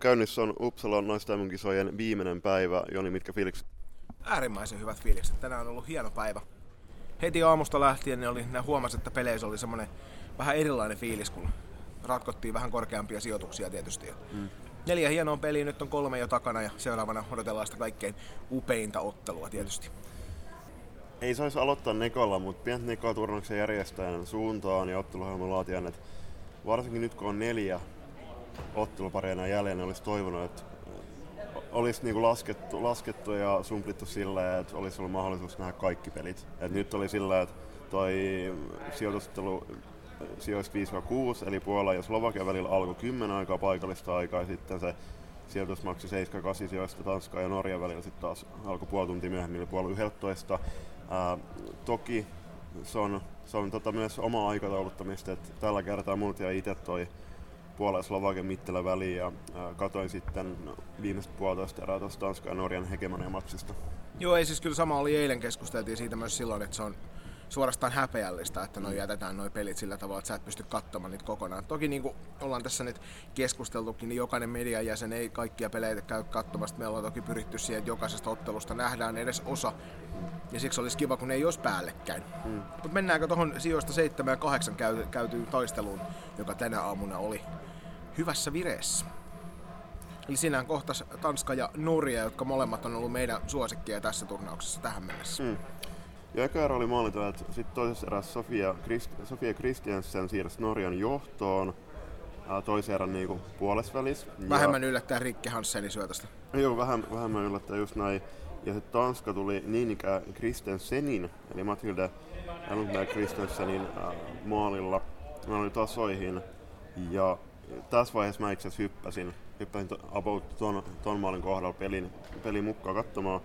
Käynnissä on Uppsalan naisten kisojen viimeinen päivä. Joni, mitkä fiilikset? Äärimmäisen hyvät fiilikset. Tänään on ollut hieno päivä. Heti aamusta lähtien niin oli, ne huomasi, että peleissä oli semmoinen vähän erilainen fiilis, kun ratkottiin vähän korkeampia sijoituksia tietysti. Mm. Neljä hienoa peliä, nyt on kolme jo takana ja seuraavana odotellaan sitä kaikkein upeinta ottelua tietysti. Ei saisi aloittaa Nekolla, mutta pientä Nekoa turnuksen järjestäjän suuntaan ja otteluohjelman laatijan, että varsinkin nyt kun on neljä otteluparia enää jäljellä, niin olisi toivonut, että olisi niinku laskettu, laskettu ja sumplittu sillä, että olisi ollut mahdollisuus nähdä kaikki pelit. Et nyt oli sillä, että toi sijoitustelu sijoista 5-6, eli Puola ja Slovakia välillä alkoi 10 aikaa paikallista aikaa, ja sitten se sijoitus maksoi 7-8 sijoista Tanskaa ja Norjan välillä sitten taas alkoi puoli tuntia myöhemmin, eli puoli 11. Ää, toki se on, se on tota myös oma aikatauluttamista, että tällä kertaa muut ja itse toi Puola ja Slovakian mittelä väliin ja ää, katoin sitten viimeiset puolitoista erää tuosta Tanskan ja Norjan hegemonia maksista. Joo, ei siis kyllä sama oli eilen, keskusteltiin siitä myös silloin, että se on suorastaan häpeällistä, että noi jätetään noi pelit sillä tavalla, että sä et pysty katsomaan niitä kokonaan. Toki niin kuin ollaan tässä nyt keskusteltukin, niin jokainen median jäsen ei kaikkia pelejä käy katsomasta. Meillä on toki pyritty siihen, että jokaisesta ottelusta nähdään edes osa. Ja siksi olisi kiva, kun ei olisi päällekkäin. Mm. Mutta mennäänkö tuohon sijoista 7 ja 8 käy, käytyyn taisteluun, joka tänä aamuna oli hyvässä vireessä. Eli sinään kohtas Tanska ja Norja, jotka molemmat on ollut meidän suosikkia tässä turnauksessa tähän mennessä. Mm. Ja eka erä oli että Sitten toisessa erässä Sofia, Christ, Sofia Christiansen siirsi Norjan johtoon toisen erän niinku puolesvälis. Vähemmän ja... yllättää Rikke Hansenin syötöstä. Joo, vähän, vähemmän yllättää just näin. Ja sitten Tanska tuli niin ikään Christensenin, eli Mathilde Elundberg Christensenin äh, maalilla. Mä olin tasoihin. Ja tässä vaiheessa mä itse hyppäsin, hyppäsin about ton, ton maalin kohdalla pelin, pelin mukaan katsomaan.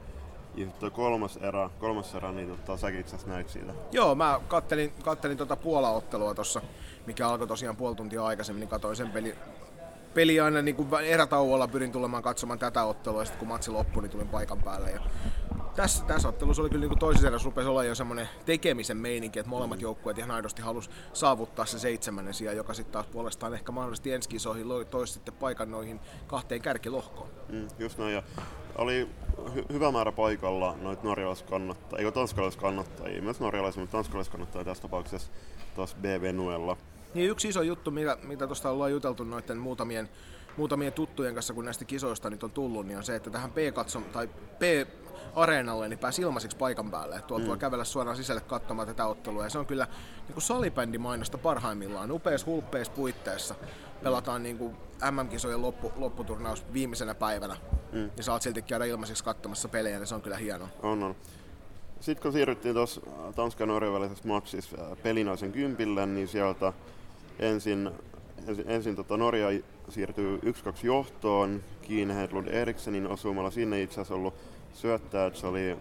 Ja sitten kolmas erä, kolmas erä, niin tota, säkin itse asiassa näit siitä. Joo, mä kattelin, kattelin tuota Puola-ottelua tuossa, mikä alkoi tosiaan puoli tuntia aikaisemmin, niin katsoin sen peli, peli aina niin kuin erätauolla pyrin tulemaan katsomaan tätä ottelua ja sitten kun matsi loppui, niin tulin paikan päälle. Ja tässä, tässä ottelussa oli kyllä niin toisessa erässä rupesi olla jo semmoinen tekemisen meininki, että molemmat joukkueet ihan aidosti halusi saavuttaa se seitsemännen sija, joka sitten taas puolestaan ehkä mahdollisesti ensi kisoihin loi toisi sitten paikan noihin kahteen kärkilohkoon. Mm, just näin, ja oli hy- hyvä määrä paikalla noita norjalaiskannattajia, eikö tanskalaiskannattajia, myös norjalaisia, mutta tanskalaiskannattajia tässä tapauksessa taas BV Nuella. Niin yksi iso juttu, mitä, mitä tuosta ollaan juteltu noiden muutamien, muutamien tuttujen kanssa, kun näistä kisoista nyt on tullut, niin on se, että tähän P-katsom, tai P areenalle, niin pääsi ilmaiseksi paikan päälle. Tuolta mm. voi kävellä suoraan sisälle katsomaan tätä ottelua. Ja se on kyllä niin kuin salibändimainosta parhaimmillaan. Upeassa, hulppeissa puitteissa pelataan niin kuin MM-kisojen loppu, lopputurnaus viimeisenä päivänä. Mm. Ja saat silti käydä ilmaiseksi katsomassa pelejä, niin se on kyllä hienoa. On, on. Sitten kun siirryttiin tuossa Tanskan Norjan välisessä matsissa äh, pelinaisen kympille, niin sieltä ensin, ensin, ensin tota Norja siirtyy 1-2 johtoon Kiine Hedlund Eriksenin osumalla. Sinne itse asiassa ollut syöttää, että se oli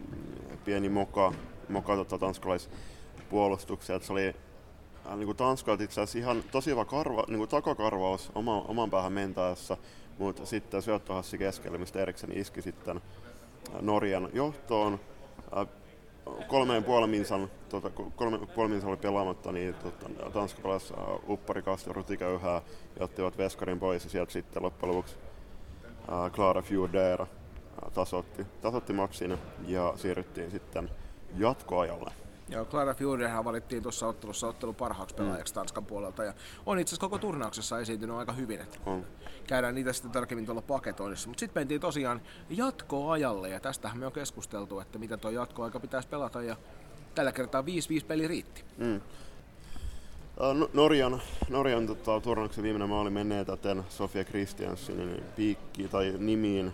pieni moka, moka tota, tanskalaispuolustuksia, että se oli äh, niin Tanskalta itse asiassa ihan tosi hyvä karva, niin kuin takakarvaus oma, oman päähän mentäessä, mutta sitten syöttöhassi keskellä, mistä Eriksen iski sitten äh, Norjan johtoon. Äh, kolmeen puolen minsan, tota, kolme oli pelaamatta, niin tota, Tanska pelasi uh, uppari Kasti Rutiköyhää ja ottivat Veskarin pois ja sieltä sitten loppujen lopuksi uh, Clara Fjordera tasotti, tasotti maksin ja siirryttiin sitten jatkoajalle. Joo, Clara Fjordenhan valittiin tuossa ottelussa ottelu parhaaksi pelaajaksi mm. Tanskan puolelta ja on itse asiassa koko turnauksessa esiintynyt aika hyvin. Että on. Käydään niitä sitten tarkemmin tuolla paketoinnissa. Mutta sitten mentiin tosiaan jatkoajalle ja tästähän me on keskusteltu, että miten tuo jatkoaika pitäisi pelata ja tällä kertaa 5-5 peli riitti. Mm. No, Norjan, Norjan tota, turnauksen viimeinen maali menee täten Sofia Christiansenin piikki tai nimiin.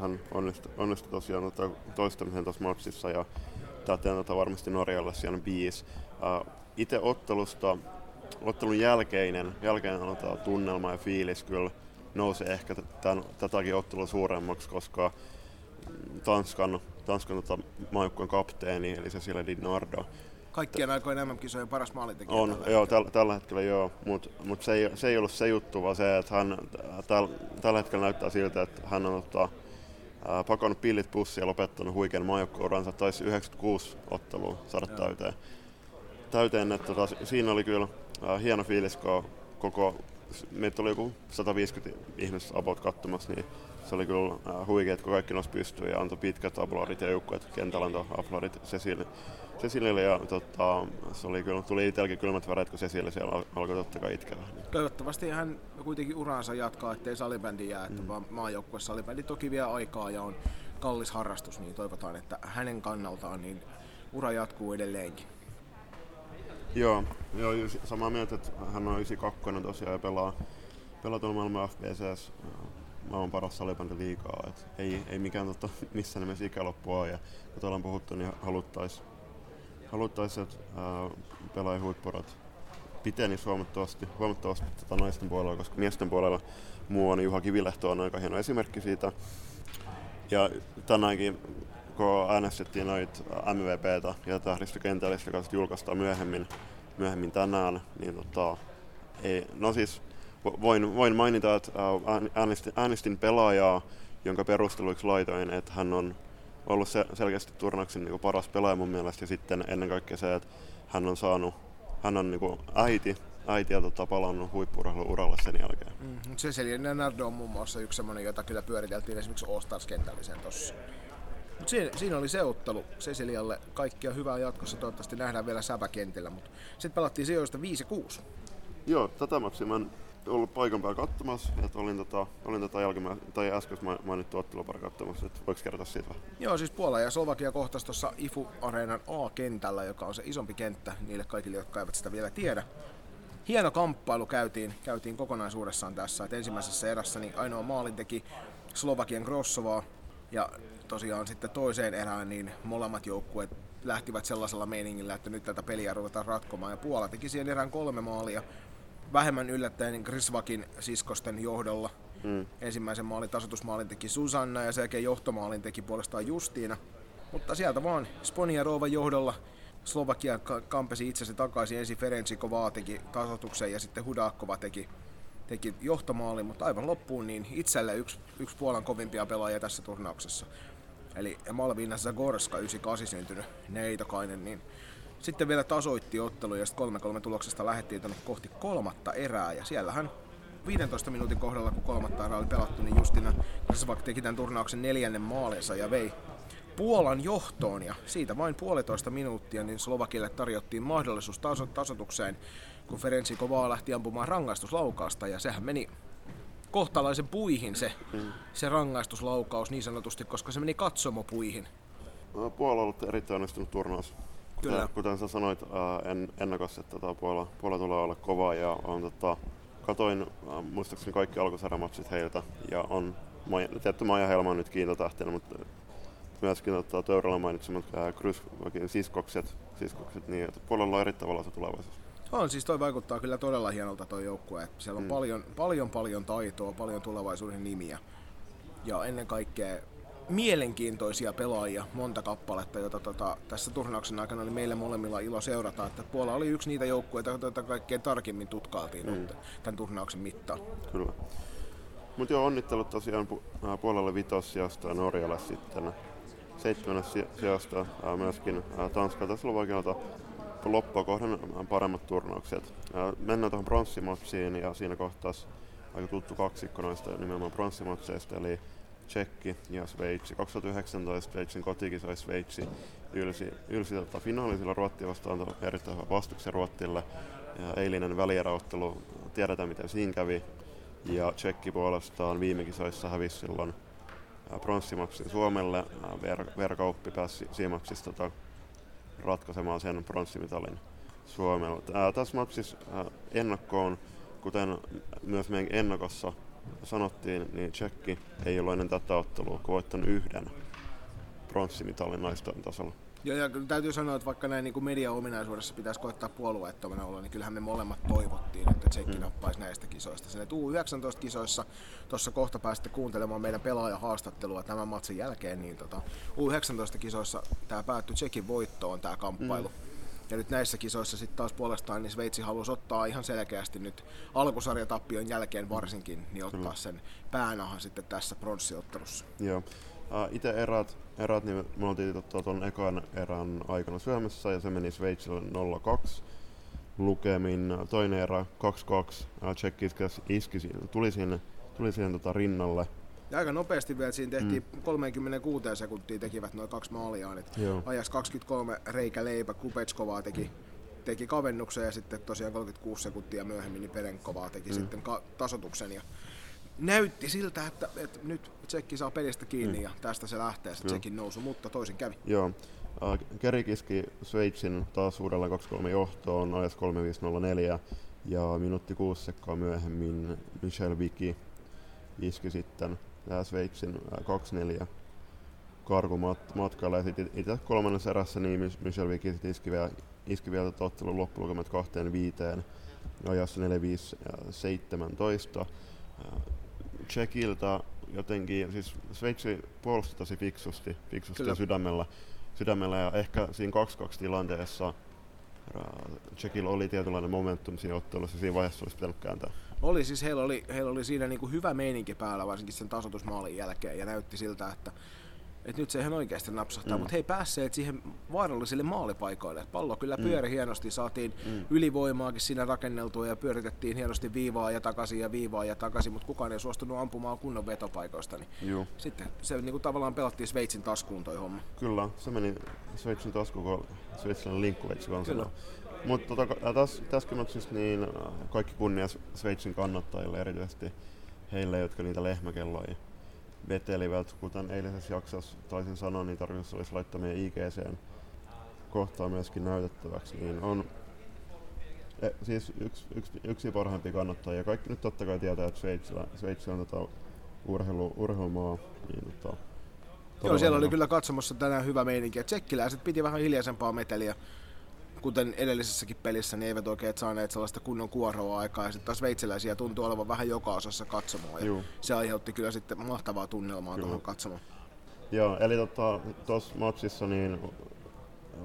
hän onnistui, onnistui tosiaan tota, toistamiseen tuossa matsissa ja täten tota, varmasti Norjalle siellä biis. itse ottelusta, ottelun jälkeinen, jälkeinen tota, tunnelma ja fiilis kyllä nousi ehkä tämän, tätäkin ottelua suuremmaksi, koska Tanskan, Tanskan tota, maajoukkueen kapteeni, eli se siellä Di Nardo, kaikkien aikojen MM-kisojen paras maalintekijä. On, tällä joo, täl, tällä hetkellä joo, mutta mut se, ei, se ei ollut se juttu, vaan se, että hän täl, tällä hetkellä näyttää siltä, että hän on ottaa, ää, pakannut pillit pussiin ja lopettanut huikean maajoukkuuransa, taisi 96 ottelua saada joo. täyteen. täyteen että tota, siinä oli kyllä ää, hieno fiilis, kun koko meitä oli joku 150 ihmistä about katsomassa, niin se oli kyllä äh, huikea, kun kaikki nousi pystyyn ja antoi pitkät aplodit ja joukkueet kentällä antoi aplodit Cecil, Cecilille ja tota, se oli kyllä, tuli itselläkin kylmät väreet, kun Cecil siellä alkoi totta kai itkellä. Toivottavasti hän kuitenkin uraansa jatkaa, ettei salibändi jää, että mm. vaan maajoukkue salibändi toki vie aikaa ja on kallis harrastus, niin toivotaan, että hänen kannaltaan niin ura jatkuu edelleenkin. Joo, joo samaa mieltä, että hän on 92 tosiaan ja pelaa, pelaa tuolla maailman FBCS maailman paras salibändi liikaa. Et ei, ei mikään totta, missään nimessä ikäloppua ja kuten ollaan puhuttu, niin haluttaisiin, haluttais, että pelaajan huippurat pitenisi huomattavasti, huomattavasti tota naisten puolella, koska miesten puolella muu on Juha Kivilehto on aika hieno esimerkki siitä. Ja tänäänkin kun äänestettiin noita MVPtä ja tähdistökentällistä kanssa julkaistaan myöhemmin, myöhemmin tänään, niin tota, ei, no siis voin, voin mainita, että äänestin, äänestin pelaajaa, jonka perusteluiksi laitoin, että hän on ollut se, selkeästi turnauksen niin paras pelaaja mun mielestä ja sitten ennen kaikkea se, että hän on saanut, hän on niin äiti, äiti ja tota, palannut uralle sen jälkeen. Mm, Cecilia Leonardo on muun muassa yksi semmoinen, jota kyllä pyöriteltiin esimerkiksi All-Stars-kentälliseen tuossa. Mut siinä, siinä, oli se ottelu Cecilialle. Kaikkia hyvää jatkossa. Toivottavasti nähdään vielä säväkentillä. Mutta sitten pelattiin sijoista 5-6. Joo, tätä matsia mä en ollut paikan päällä katsomassa. Että olin, tota, olin tota jälkimä, tai äsken mainittu ottelupari katsomassa. Että voiko kertoa siitä vähän? Joo, siis Puola ja Slovakia kohtasi tuossa IFU-areenan A-kentällä, joka on se isompi kenttä niille kaikille, jotka eivät sitä vielä tiedä hieno kamppailu käytiin, käytiin kokonaisuudessaan tässä. Et ensimmäisessä erässä niin ainoa maalin teki Slovakian Grossovaa ja tosiaan sitten toiseen erään niin molemmat joukkueet lähtivät sellaisella meiningillä, että nyt tätä peliä ruvetaan ratkomaan. Ja Puola teki siihen erään kolme maalia. Vähemmän yllättäen Grisvakin siskosten johdolla. Mm. Ensimmäisen maalin tasoitusmaalin teki Susanna ja sen jälkeen johtomaalin teki puolestaan Justiina. Mutta sieltä vaan Rova johdolla Slovakia kampesi itsensä takaisin. Ensin Ferencikova teki tasoituksen ja sitten Hudakova teki teki johtomaali, mutta aivan loppuun niin itselle yksi, yksi Puolan kovimpia pelaajia tässä turnauksessa. Eli Malvina Zagorska, 98 syntynyt neitokainen, niin sitten vielä tasoitti ottelu ja sitten 3-3 tuloksesta lähdettiin tänne kohti kolmatta erää ja siellähän 15 minuutin kohdalla, kun kolmatta erää oli pelattu, niin Justina Kasvak teki tämän turnauksen neljännen maalinsa ja vei Puolan johtoon ja siitä vain puolitoista minuuttia, niin Slovakille tarjottiin mahdollisuus taso- tasotukseen kun Ferenczi kovaa lähti ampumaan rangaistuslaukausta ja sehän meni kohtalaisen puihin se, se rangaistuslaukaus niin sanotusti, koska se meni katsomopuihin. No, Puola on ollut erittäin onnistunut turnaus. Kyllä. Kuten, kuten sä sanoit ää, en, ennakossa, että tota, Puola, Puola tulee olla kova ja on tota, katoin ää, muistaakseni kaikki alkusarjamatsit heiltä ja on tietty Maija Helma on nyt kiintotähtenä, mutta myöskin tota, Töyrälä mainitsemat Krysvakin siskokset, siskokset niin että Puolalla on erittäin valoisa tulevaisuus. On, siis toi vaikuttaa kyllä todella hienolta toi joukkue. Siellä on mm. paljon, paljon, paljon taitoa, paljon tulevaisuuden nimiä. Ja ennen kaikkea mielenkiintoisia pelaajia, monta kappaletta, joita tota, tässä turnauksen aikana oli meille molemmilla ilo seurata. Että Puola oli yksi niitä joukkueita, joita kaikkein tarkemmin tutkailtiin mm. tämän turnauksen mittaan. Kyllä. Mutta joo, onnittelut tosiaan puolelle vitossijasta ja Norjalle sitten seitsemännessä sijasta myöskin Tanskalta ja Slovakialta loppua kohden paremmat turnaukset. Mennään tuohon pronssimotsiin ja siinä kohtaa aika tuttu kaksikko noista nimenomaan pronssimotseista, eli Tsekki ja Sveitsi. 2019 Sveitsin kotikisoi Sveitsi ylsi, ylsi tota finaalisilla Ruottia vastaan erittäin hyvä vastuksen Ruottille. Ja eilinen välieräottelu, tiedetään miten siinä kävi. Ja Tsekki puolestaan viime kisoissa hävisi silloin pronssimaksin Suomelle. Verkauppi pääsi siimaksista tota, ratkaisemaan sen pronssimitalin Suomella. Tässä matsissa ennakkoon, kuten myös meidän ennakossa sanottiin, niin Tsekki ei ole ennen tätä ottelua voittanut yhden pronssimitalin naisten tasolla. Joo, ja täytyy sanoa, että vaikka näin niin media-ominaisuudessa pitäisi koittaa puolueettomana olla, niin kyllähän me molemmat toivottiin, että Tsekki mm. nappaisi näistä kisoista. Sen U19-kisoissa, tuossa kohta pääsitte kuuntelemaan meidän pelaajahaastattelua tämän matsin jälkeen, niin tota, U19-kisoissa tämä päättyi Tsekin voittoon tämä kamppailu. Mm. Ja nyt näissä kisoissa sitten taas puolestaan niin Sveitsi halusi ottaa ihan selkeästi nyt alkusarjatappion jälkeen varsinkin, niin ottaa Kyllä. sen päänahan sitten tässä pronssiottelussa. Joo. Itse erät, erät, niin me oltiin tuon ekan erän aikana Suomessa ja se meni Sveitsille 0-2. lukemin. Toinen erä 2-2. Tsekki iski, tuli sinne, tuli siihen tota rinnalle. Ja aika nopeasti vielä siinä tehtiin mm. 36 sekuntia tekivät noin kaksi maalia. Ajas 23 reikä leipä, Kupetskovaa teki, teki kavennuksen ja sitten tosiaan 36 sekuntia myöhemmin niin Perenkovaa teki mm. sitten ka- tasotuksen. Ja näytti siltä, että, että nyt Tsekki saa pelistä kiinni mm. ja tästä se lähtee se Tsekin nousu, mutta toisin kävi. Joo. Kerik iski Sveitsin taas uudella 2-3 johtoon, ajas 3504 ja minuutti kuusi sekkaa myöhemmin Michel Viki iski sitten tämä Sveitsin 2-4 karkumatkalla ja sitten itse kolmannessa erässä niin Michel Viki iski vielä, iski vielä ottelun loppulukemat kahteen viiteen ajassa 4-5-17. Tsekiltä jotenkin, siis Sveitsi puolusti tosi fiksusti, fiksusti ja sydämellä, sydämellä ja ehkä siinä 2-2 tilanteessa Tsekillä oli tietynlainen momentum siinä ottelussa, siinä vaiheessa olisi pitänyt kääntää. Oli siis, heillä oli, heillä oli siinä niinku hyvä meininki päällä, varsinkin sen tasoitusmaalin jälkeen, ja näytti siltä, että että nyt se ihan oikeasti napsahtaa, mm. mutta he päässeet siihen vaarallisille maalipaikoille. Pallo kyllä mm. pyöri mm. hienosti, saatiin mm. ylivoimaakin siinä rakenneltua ja pyöritettiin hienosti viivaa ja takaisin ja viivaa ja takaisin, mutta kukaan ei suostunut ampumaan kunnon vetopaikoista. Niin Juh. Sitten se niin kuin tavallaan pelattiin Sveitsin taskuun toi homma. Kyllä, se meni Sveitsin taskuun, kun Sveitsiläinen linkkuveitsi Kyllä. Mutta tota, tässä, tässä kynnyksessä niin kaikki kunnia Sveitsin kannattajille, erityisesti heille, jotka niitä lehmäkelloja vetelivät, kuten eilisessä jaksossa taisin sanoa, niin tarkoitus olisi laittaa meidän IGCn kohtaa myöskin näytettäväksi, niin on e, siis yksi, yksi, yksi parhaimpi kannattajia. Kaikki nyt totta kai tietää, että Sveitsillä, Sveitsi on tota urheilu, urheilumaa. Niin, tota, Joo, siellä oli kyllä katsomassa tänään hyvä meininki. Tsekkiläiset piti vähän hiljaisempaa meteliä kuten edellisessäkin pelissä, niin eivät oikein saaneet sellaista kunnon kuoroa aikaa. Ja sitten taas sveitsiläisiä tuntuu olevan vähän joka osassa katsomaan. Ja se aiheutti kyllä sitten mahtavaa tunnelmaa kyllä. tuohon katsomaan. Joo, eli tuossa tota, matsissa niin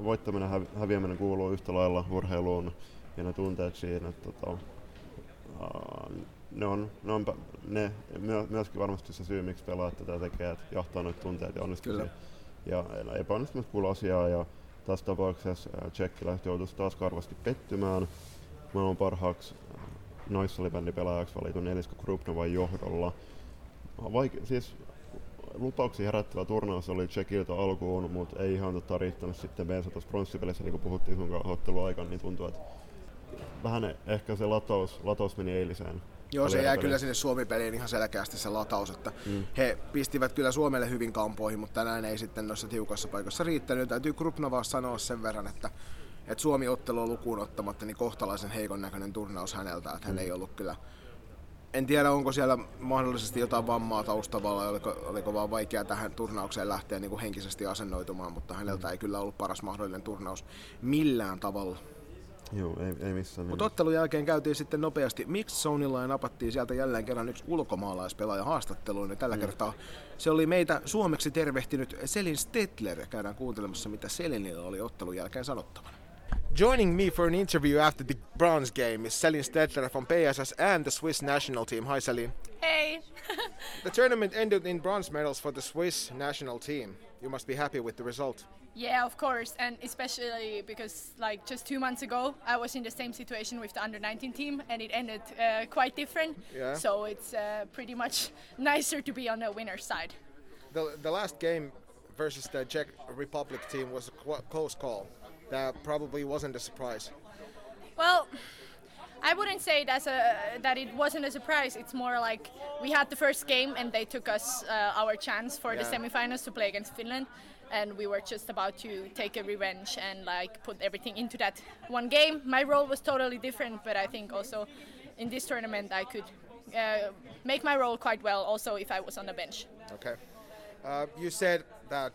voittaminen ja häviäminen kuuluu yhtä lailla urheiluun ja ne tunteet siinä, että tota, ne on, ne, on ne myöskin varmasti se syy, miksi pelaajat tätä tekee, että jahtaa noita tunteita ja onnistumisia. Ja epäonnistumiset kuuluu asiaa ja tässä tapauksessa tsekkiläiset joutuisi taas karvasti pettymään. Maailman parhaaksi naissalibändipelaajaksi valitun Eliska Krupnovan johdolla. Vaike- siis lupauksia herättävä turnaus oli Tsekiltä alkuun, mutta ei ihan tota riittänyt sitten meidän tuossa pronssipelissä, niin kuin puhuttiin sun ottelun aikana, niin tuntuu, että vähän ehkä se lataus, lataus meni eiliseen. Joo, se jää kyllä sinne Suomi-peliin ihan selkeästi se lataus, että mm. he pistivät kyllä Suomelle hyvin kampoihin, mutta tänään ei sitten noissa tiukassa paikoissa riittänyt. Täytyy Krupnova sanoa sen verran, että, että Suomi-ottelu on lukuun ottamatta niin kohtalaisen heikon näköinen turnaus häneltä, että hän mm. ei ollut kyllä en tiedä, onko siellä mahdollisesti jotain vammaa taustalla vai oliko, oliko vaan vaikea tähän turnaukseen lähteä niin kuin henkisesti asennoitumaan, mutta häneltä ei kyllä ollut paras mahdollinen turnaus millään tavalla. Joo, ei, ei missään Mutta ottelun jälkeen käytiin sitten nopeasti Mixed Zonilla ja napattiin sieltä jälleen kerran yksi ulkomaalaispelaaja haastatteluun. Ja tällä mm. kertaa se oli meitä suomeksi tervehtinyt Selin Stetler. Käydään kuuntelemassa, mitä Selinillä oli ottelun jälkeen sanottavana. Joining me for an interview after the bronze game is Selin Stetler from PSS and the Swiss national team. Hi Selin. Hey. the tournament ended in bronze medals for the Swiss national team. You must be happy with the result. Yeah, of course, and especially because like just two months ago, I was in the same situation with the under 19 team, and it ended uh, quite different. Yeah. So it's uh, pretty much nicer to be on the winner's side. The the last game versus the Czech Republic team was a close call. That probably wasn't a surprise. Well. I wouldn't say that's a, that it wasn't a surprise. It's more like we had the first game and they took us uh, our chance for yeah. the semifinals to play against Finland and we were just about to take a revenge and like put everything into that one game. My role was totally different, but I think also in this tournament I could uh, make my role quite well, also if I was on the bench. Okay. Uh, you said that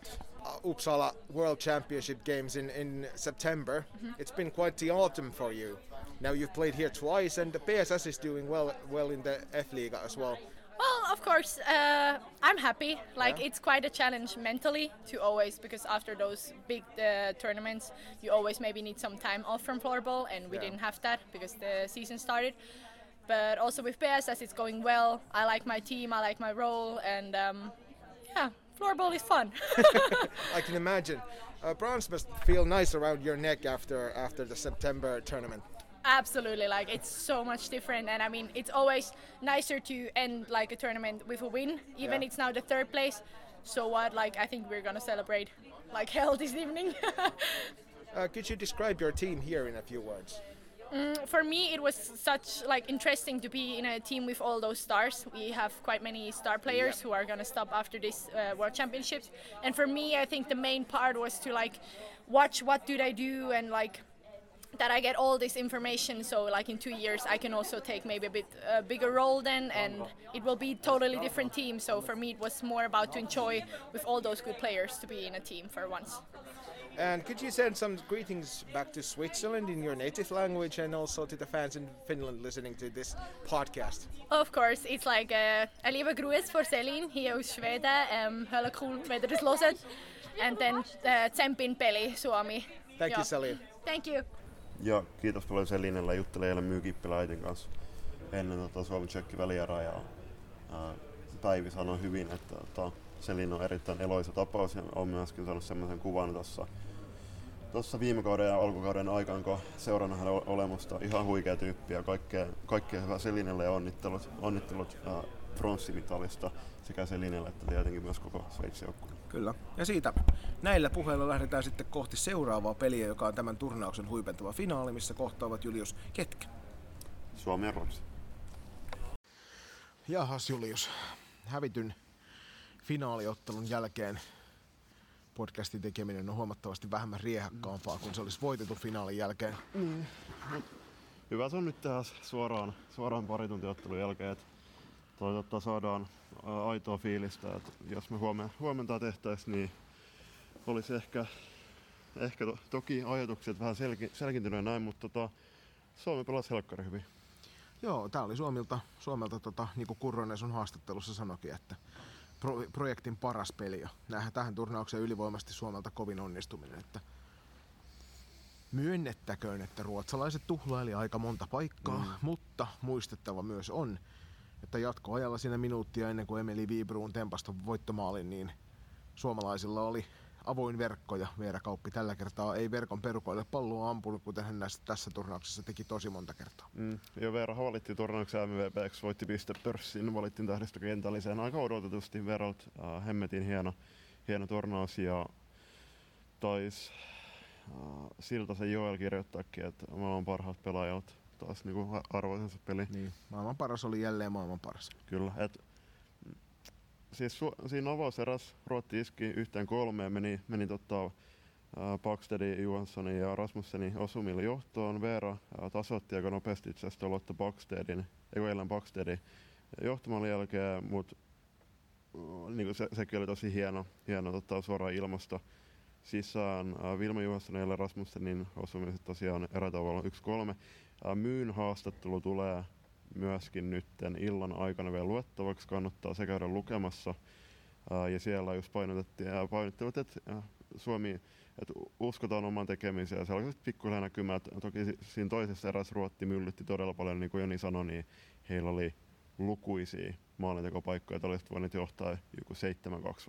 Uppsala World Championship games in, in September. Mm-hmm. It's been quite the autumn for you. Now you've played here twice, and the PSS is doing well well in the F Liga as well. Well, of course, uh, I'm happy. Like yeah. it's quite a challenge mentally to always because after those big uh, tournaments, you always maybe need some time off from floorball, and we yeah. didn't have that because the season started. But also with PSS, it's going well. I like my team, I like my role, and um, yeah, floorball is fun. I can imagine. Uh, bronze must feel nice around your neck after after the September tournament. Absolutely, like it's so much different, and I mean it's always nicer to end like a tournament with a win, even Yeah. it's now the third place. So what? Like I think we're gonna celebrate like hell this evening. Uh, could you describe your team here in a few words? For me it was such like interesting to be in a team with all those stars. We have quite many star players who are going to stop after this uh, world championships. And for me i think the main part was to like watch what do they do and like that i get all this information. So like in two years i can also take maybe a bit uh, bigger role then and it will be totally different team. So for me it was more about to enjoy with all those good players to be in a team for once And could you send some greetings back to Switzerland in your native language and also to the fans in Finland listening to this podcast? Of course, it's like uh, a liebe Gruß for Selin hier aus Schweden. Um, Hölle cool, wenn ihr das hört. And then uh, tsempin peli Suomi. Thank Joo. you, Selin. Thank you. Ja kiitos paljon Selinelle. Juttelin eilen Myykippilä-äitin kanssa ennen tota Suomen tsekki välieraa ja ää, Päivi sanoi hyvin, että tota, Selin on erittäin eloisa tapaus ja on myöskin saanut semmoisen kuvan tuossa Tuossa viime kauden ja alkukauden aikaan, kun seurannut hänen olemusta, ihan huikea tyyppi ja kaikkea, kaikkea hyvää Selinelle ja onnittelut, onnittelut pronssimitalista sekä Selinelle että tietenkin myös koko Sveitsin joukkueelle. Kyllä. Ja siitä näillä puheilla lähdetään sitten kohti seuraavaa peliä, joka on tämän turnauksen huipentava finaali, missä kohtaavat Julius ketkä? Suomi ja Ruotsi. Jahas Julius, hävityn finaaliottelun jälkeen podcastin tekeminen on huomattavasti vähemmän riehakkaampaa kuin se olisi voitetun finaalin jälkeen. Hyvä se on nyt tehdä suoraan, suoraan pari tuntia ottelun jälkeen, että toivottavasti saadaan aitoa fiilistä. Että jos me huomenna, huomenta tehtäisiin, niin olisi ehkä, ehkä to, toki ajatukset vähän selki, selkintyneet näin, mutta tota, Suomi pelasi helkkari hyvin. Joo, tää oli Suomilta, Suomelta tota, niin kuin Kurronen sun haastattelussa sanoikin, että pro, projektin paras peli ja nähdään tähän turnaukseen ylivoimasti Suomelta kovin onnistuminen, että myönnettäköön, että ruotsalaiset tuhlaili aika monta paikkaa, mm. mutta muistettava myös on, että jatkoajalla siinä minuuttia ennen kuin Emeli Viibruun tempasta voittomaalin, niin suomalaisilla oli avoin verkko ja Veera Kauppi tällä kertaa ei verkon perukoille palloa ampunut, kuten hän näissä, tässä turnauksessa teki tosi monta kertaa. Mm. Ja Veera valittiin turnauksen MVPksi, voitti pistepörssin, valittiin tähdistökentälliseen aika odotetusti Verolta. Äh, hemmetin hieno, hieno turnaus ja taisi äh, siltä se Joel kirjoittaakin, että maailman parhaat pelaajat taas niinku arvoisensa peli. Niin, maailman paras oli jälleen maailman paras. Kyllä. Et, mm, siis su, siinä avauseräs Ruotti iski yhteen kolmeen, meni, meni tota, Bakstedin, Johanssonin ja Rasmussenin osumille johtoon. Veera tasoitti aika nopeasti itse asiassa Lotta Bakstedin, ei eilen Bakstedin johtamalla jälkeen, mutta niin se, sekin oli tosi hieno, hieno tota, suoraan ilmasta sisään. Ää, Vilma Johanssonin ja Rasmussenin osumiset tosiaan erätavalla 1-3. Ää, Myyn haastattelu tulee myöskin nytten illan aikana vielä luettavaksi, kannattaa se käydä lukemassa. Ja siellä just painotettiin, painottivat, että Suomi, että uskotaan oman tekemiseen. Ja oli pikkuhiljaa näkymää, että toki si- siinä toisessa erässä Ruotti myllytti todella paljon, niin kuin Joni sanoi, niin heillä oli lukuisia maalintekopaikkoja, että olisivat voineet johtaa joku 7-2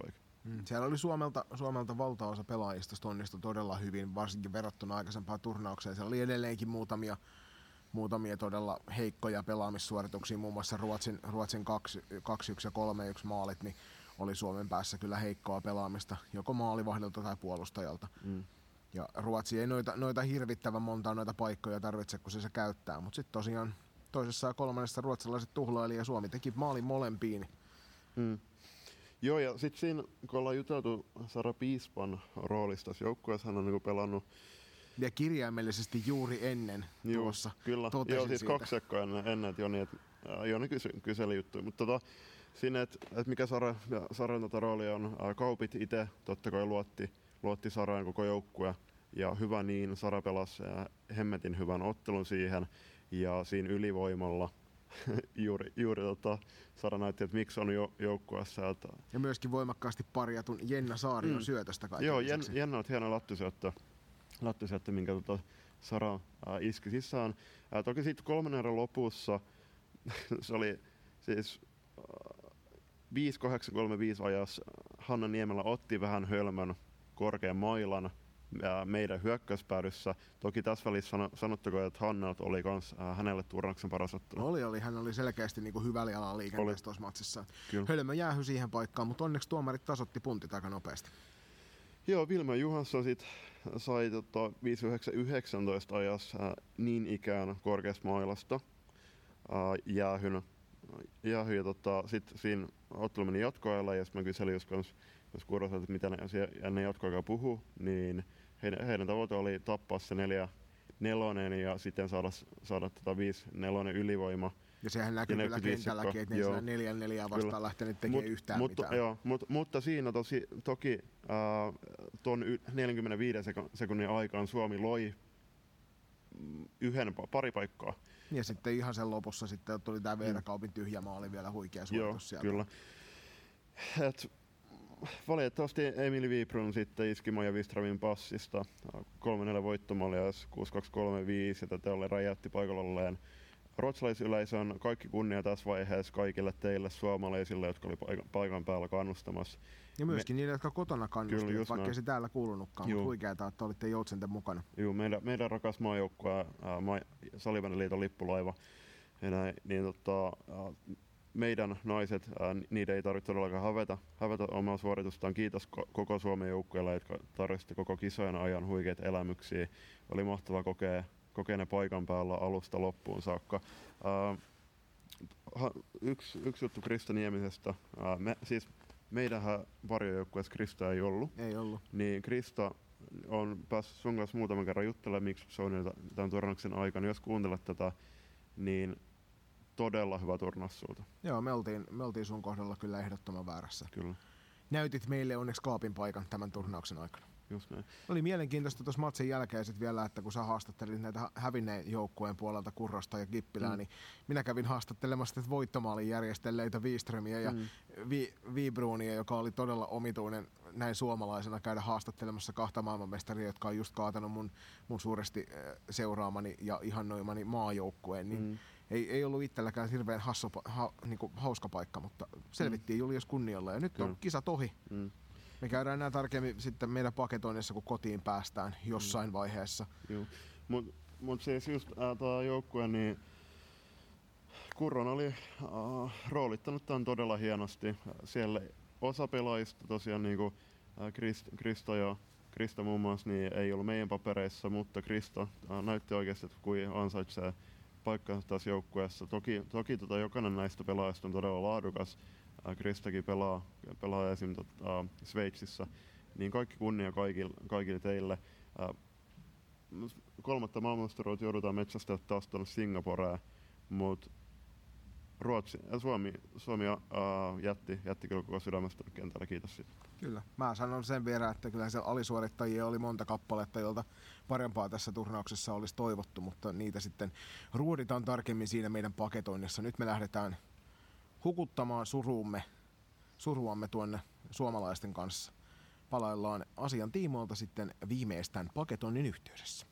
vaikka. Mm. Siellä oli Suomelta, Suomelta valtaosa pelaajista onnistui todella hyvin, varsinkin verrattuna aikaisempaan turnaukseen. Siellä oli edelleenkin muutamia, muutamia todella heikkoja pelaamissuorituksia, muun muassa Ruotsin, Ruotsin 2-1 ja 3-1 maalit, niin oli Suomen päässä kyllä heikkoa pelaamista, joko maalivahdilta tai puolustajalta. Mm. Ja Ruotsi ei noita, noita hirvittävän monta noita paikkoja tarvitse, kun se se käyttää. Mutta sitten tosiaan toisessa ja kolmannessa ruotsalaiset tuhlaili ja Suomi teki maalin molempiin. Mm. Joo, ja sitten siinä, kun ollaan juteltu Sara Piispan roolista joukkueessa, hän on niinku pelannut Ja kirjaimellisesti juuri ennen Juu, tuossa kyllä. Joo, siis siitä. kaksi sekkoa ennen, ennen että Joni, et, Joni kysy, kyseli juttuja. Mutta tota, sinne, että et mikä Sara, ja Saran tota rooli on, ää, Kaupit itse totta kai luotti, luotti Saraan koko joukkue. Ja hyvä niin, Sara pelasi ää, hemmetin hyvän ottelun siihen. Ja siinä ylivoimalla juuri, juuri tota, Sara näytti, että miksi on jo, joukkueessa. Että, Ja myöskin voimakkaasti parjatun Jenna Saarion Mm. syötöstä kaiken Joo, Jen. Jenna on hieno lattisyöttö, lattisyöttö minkä tota Sara ää, iski sisään. Ää, toki sitten kolmannen erän lopussa se oli siis ää, 5-8-3-5 ajas Hanna Niemelä otti vähän hölmön korkean mailan meidän hyökkäyspäädyssä. Toki tässä välissä sanottakoon, että Hannelt oli kans, hänelle turnauksen paras ottelu. Oli, oli. Hän oli selkeästi niin kuin hyvällä jalalla liikenteessä tuossa matsissa. Kyllä. Hölmö jäähy siihen paikkaan, mutta onneksi tuomarit tasotti puntit aika nopeasti. Joo, Vilma Juhansson sit sai tota, 5919 ajassa niin ikään korkeasta mailasta jäähyn. jäähy, ja tota, sitten siinä ottelu meni jatkoajalla ja mä kyselin jos, jos Kuroselta, että mitä ne, ne jatkoaikaa puhuu, niin heidän, heidän tavoite oli tappaa se neljä nelonen ja sitten saada, saada tota viisi nelonen ylivoima. Ja sehän näkyy kyllä kentälläkin, että ne neljän neljää vastaan kyllä. lähtenyt tekemään Mut, yhtään mutta, mitään. Joo, mutta, mutta siinä tosi, toki äh, tuon 45 sekunnin aikaan Suomi loi yhden, pari paikkaa. Ja sitten ihan sen lopussa sitten tuli tämä Veerakaupin mm. tyhjä maali vielä huikea suoritus sieltä. kyllä. Et, valitettavasti Emil Viibrun sitten iski Maja Wistramin passista 3-4 voittomalia 6-2-3-5 ja tätä oli räjäytti paikalla olleen ruotsalaisyleisön kaikki kunnia tässä vaiheessa kaikille teille suomalaisille, jotka oli paikan päällä kannustamassa. Ja myöskin Me... niille, jotka kotona kannustivat, vaikka ei se täällä kuulunutkaan, Juu. mutta huikeaa, että olitte joutsenten mukana. Joo, meidän, meidän rakas maajoukkue, maa, Salivanen liiton lippulaiva, ja näin, niin tota, meidän naiset, ää, niiden ei tarvitse todellakaan hävetä, hävetä omaa suoritustaan. Kiitos koko Suomen joukkueelle, jotka tarjosti koko kisojen ajan huikeita elämyksiä. Oli mahtava kokea, kokea ne paikan päällä alusta loppuun saakka. Ää, yksi, yksi juttu Krista Niemisestä. Ää, me, siis meidänhän varjojoukkueessa Krista ei ollut. Ei ollut. Niin Krista on päässyt sun kanssa muutaman kerran juttelemaan Mix Zonilta tämän turnauksen aikana. Jos kuuntelet tätä, niin todella hyvä turnaus sulta. Joo, me oltiin, me oltiin sun kohdalla kyllä ehdottoman väärässä. Kyllä. Näytit meille onneksi kaapin paikan tämän turnauksen aikana. Just näin. Oli mielenkiintoista tuossa matsin jälkeen sit vielä, että kun sä haastattelit näitä hävinneen joukkueen puolelta Kurrosta ja Kippilää, mm. niin minä kävin haastattelemassa sitten voittomaalin järjestelleitä Wiströmiä ja mm. Vi, Vibruunia, joka oli todella omituinen näin suomalaisena käydä haastattelemassa kahta maailmanmestaria, jotka on just kaatanut mun, mun suuresti seuraamani ja ihannoimani maajoukkueen, niin mm ei, ei ollut itselläkään hirveän hassu, ha, niin hauska paikka, mutta selvittiin mm. Julius kunnialla ja nyt Kyllä. on kisa tohi. Mm. Me käydään nämä tarkemmin sitten meidän paketoinnissa, kun kotiin päästään jossain mm. vaiheessa. Mutta mut siis just äh, tuo joukkue, niin Kurron oli äh, roolittanut tämän todella hienosti. Siellä osa pelaajista tosiaan niin kuin äh, Krist, Krista ja Krista muun muassa niin ei ollut meidän papereissa, mutta Krista äh, näytti oikeasti, että kuin ansaitsee paikkansa tässä joukkueessa. Toki, toki tota, jokainen näistä pelaajista on todella laadukas. Kristakin pelaa, pelaa esim. Tota, Sveitsissä. Niin kaikki kunnia kaikille, kaikille teille. kolmatta maailmanmestaruutta joudutaan metsästä taas tuonne Singaporeen, mutta Ruotsi, ja Suomi, Suomi uh, jätti, jätti kyllä koko sydämestä kentällä, kiitos siitä. Kyllä. Mä sanon sen vielä, että kyllä se alisuorittajia oli monta kappaletta, joilta parempaa tässä turnauksessa olisi toivottu, mutta niitä sitten ruoditaan tarkemmin siinä meidän paketoinnissa. Nyt me lähdetään hukuttamaan suruumme, suruamme tuonne suomalaisten kanssa. Palaillaan asian tiimoilta sitten viimeistään paketoinnin yhteydessä.